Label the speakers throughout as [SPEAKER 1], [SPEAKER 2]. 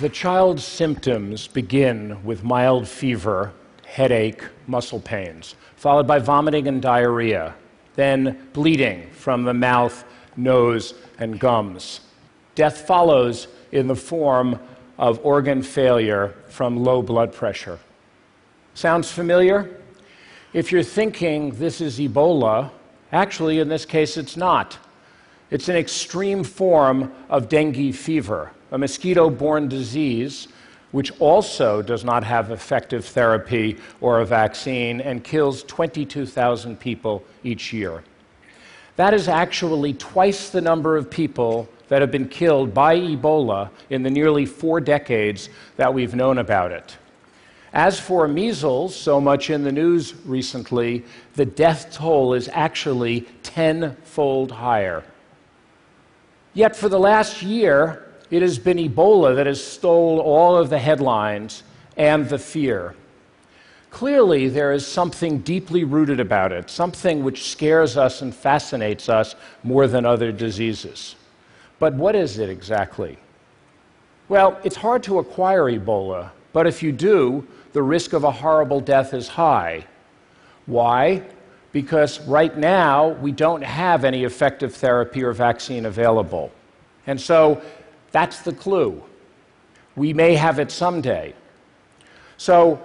[SPEAKER 1] The child's symptoms begin with mild fever, headache, muscle pains, followed by vomiting and diarrhea, then bleeding from the mouth, nose, and gums. Death follows in the form of organ failure from low blood pressure. Sounds familiar? If you're thinking this is Ebola, actually, in this case, it's not. It's an extreme form of dengue fever, a mosquito borne disease which also does not have effective therapy or a vaccine and kills 22,000 people each year. That is actually twice the number of people that have been killed by Ebola in the nearly four decades that we've known about it. As for measles, so much in the news recently, the death toll is actually tenfold higher. Yet for the last year, it has been Ebola that has stole all of the headlines and the fear. Clearly, there is something deeply rooted about it, something which scares us and fascinates us more than other diseases. But what is it exactly? Well, it's hard to acquire Ebola, but if you do, the risk of a horrible death is high. Why? Because right now, we don't have any effective therapy or vaccine available. And so that's the clue. We may have it someday. So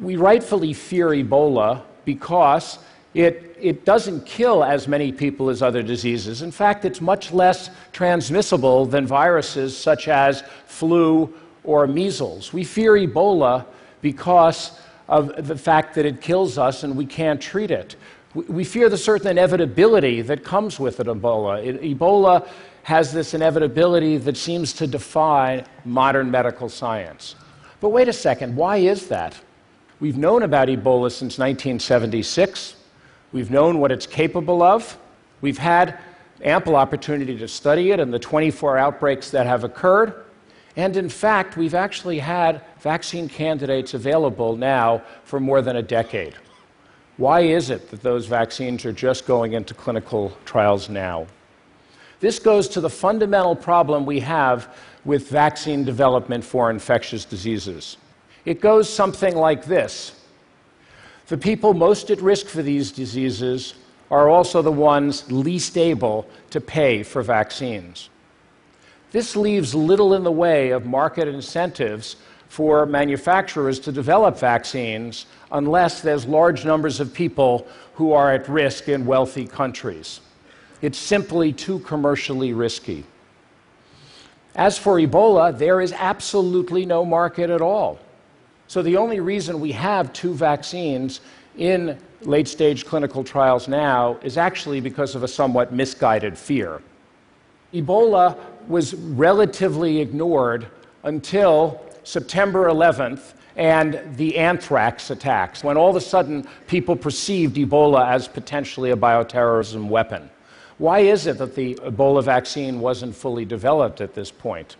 [SPEAKER 1] we rightfully fear Ebola because it, it doesn't kill as many people as other diseases. In fact, it's much less transmissible than viruses such as flu or measles. We fear Ebola because of the fact that it kills us and we can't treat it. We fear the certain inevitability that comes with it, Ebola. Ebola has this inevitability that seems to defy modern medical science. But wait a second, why is that? We've known about Ebola since 1976. We've known what it's capable of. We've had ample opportunity to study it in the 24 outbreaks that have occurred. And in fact, we've actually had vaccine candidates available now for more than a decade. Why is it that those vaccines are just going into clinical trials now? This goes to the fundamental problem we have with vaccine development for infectious diseases. It goes something like this The people most at risk for these diseases are also the ones least able to pay for vaccines. This leaves little in the way of market incentives for manufacturers to develop vaccines unless there's large numbers of people who are at risk in wealthy countries. It's simply too commercially risky. As for Ebola, there is absolutely no market at all. So the only reason we have two vaccines in late stage clinical trials now is actually because of a somewhat misguided fear. Ebola was relatively ignored until September 11th and the anthrax attacks, when all of a sudden people perceived Ebola as potentially a bioterrorism weapon. Why is it that the Ebola vaccine wasn't fully developed at this point?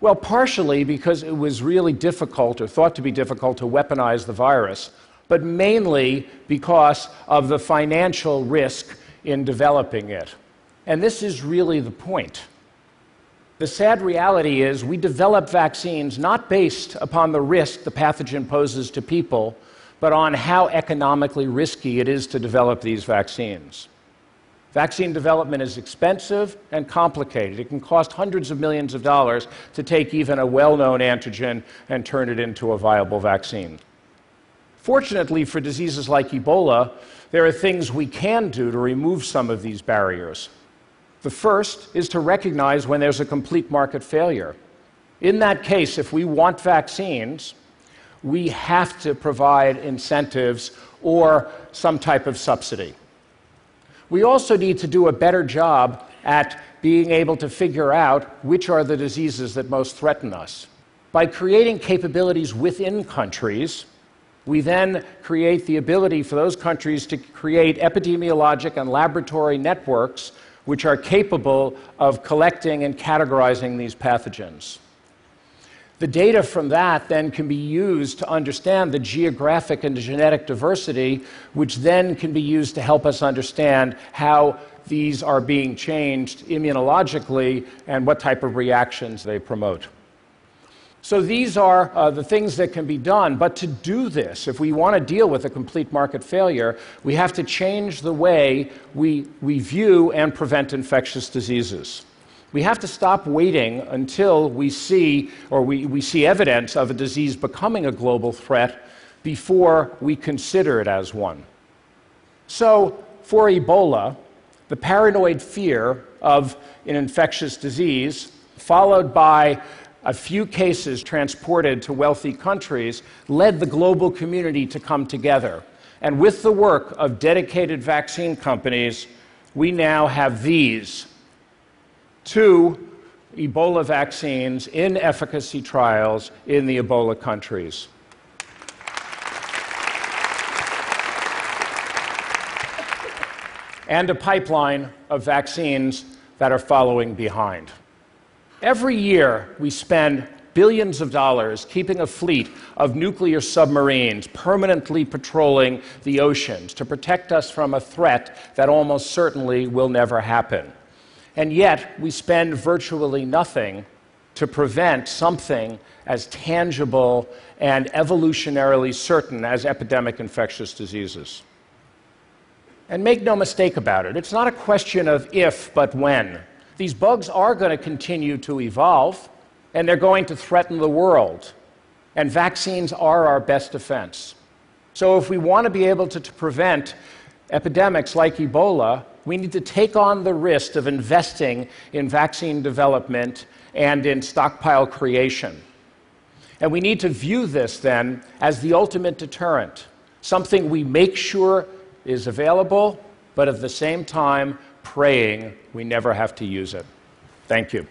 [SPEAKER 1] Well, partially because it was really difficult, or thought to be difficult, to weaponize the virus, but mainly because of the financial risk in developing it. And this is really the point. The sad reality is we develop vaccines not based upon the risk the pathogen poses to people, but on how economically risky it is to develop these vaccines. Vaccine development is expensive and complicated. It can cost hundreds of millions of dollars to take even a well known antigen and turn it into a viable vaccine. Fortunately, for diseases like Ebola, there are things we can do to remove some of these barriers. The first is to recognize when there's a complete market failure. In that case, if we want vaccines, we have to provide incentives or some type of subsidy. We also need to do a better job at being able to figure out which are the diseases that most threaten us. By creating capabilities within countries, we then create the ability for those countries to create epidemiologic and laboratory networks which are capable of collecting and categorizing these pathogens. The data from that then can be used to understand the geographic and genetic diversity, which then can be used to help us understand how these are being changed immunologically and what type of reactions they promote. So these are uh, the things that can be done. But to do this, if we want to deal with a complete market failure, we have to change the way we, we view and prevent infectious diseases. We have to stop waiting until we see or we, we see evidence of a disease becoming a global threat before we consider it as one. So, for Ebola, the paranoid fear of an infectious disease, followed by a few cases transported to wealthy countries, led the global community to come together. And with the work of dedicated vaccine companies, we now have these two Ebola vaccines in efficacy trials in the Ebola countries. and a pipeline of vaccines that are following behind. Every year, we spend billions of dollars keeping a fleet of nuclear submarines permanently patrolling the oceans to protect us from a threat that almost certainly will never happen. And yet, we spend virtually nothing to prevent something as tangible and evolutionarily certain as epidemic infectious diseases. And make no mistake about it, it's not a question of if, but when. These bugs are going to continue to evolve, and they're going to threaten the world. And vaccines are our best defense. So, if we want to be able to, to prevent epidemics like Ebola, we need to take on the risk of investing in vaccine development and in stockpile creation. And we need to view this then as the ultimate deterrent, something we make sure is available, but at the same time, praying we never have to use it. Thank you.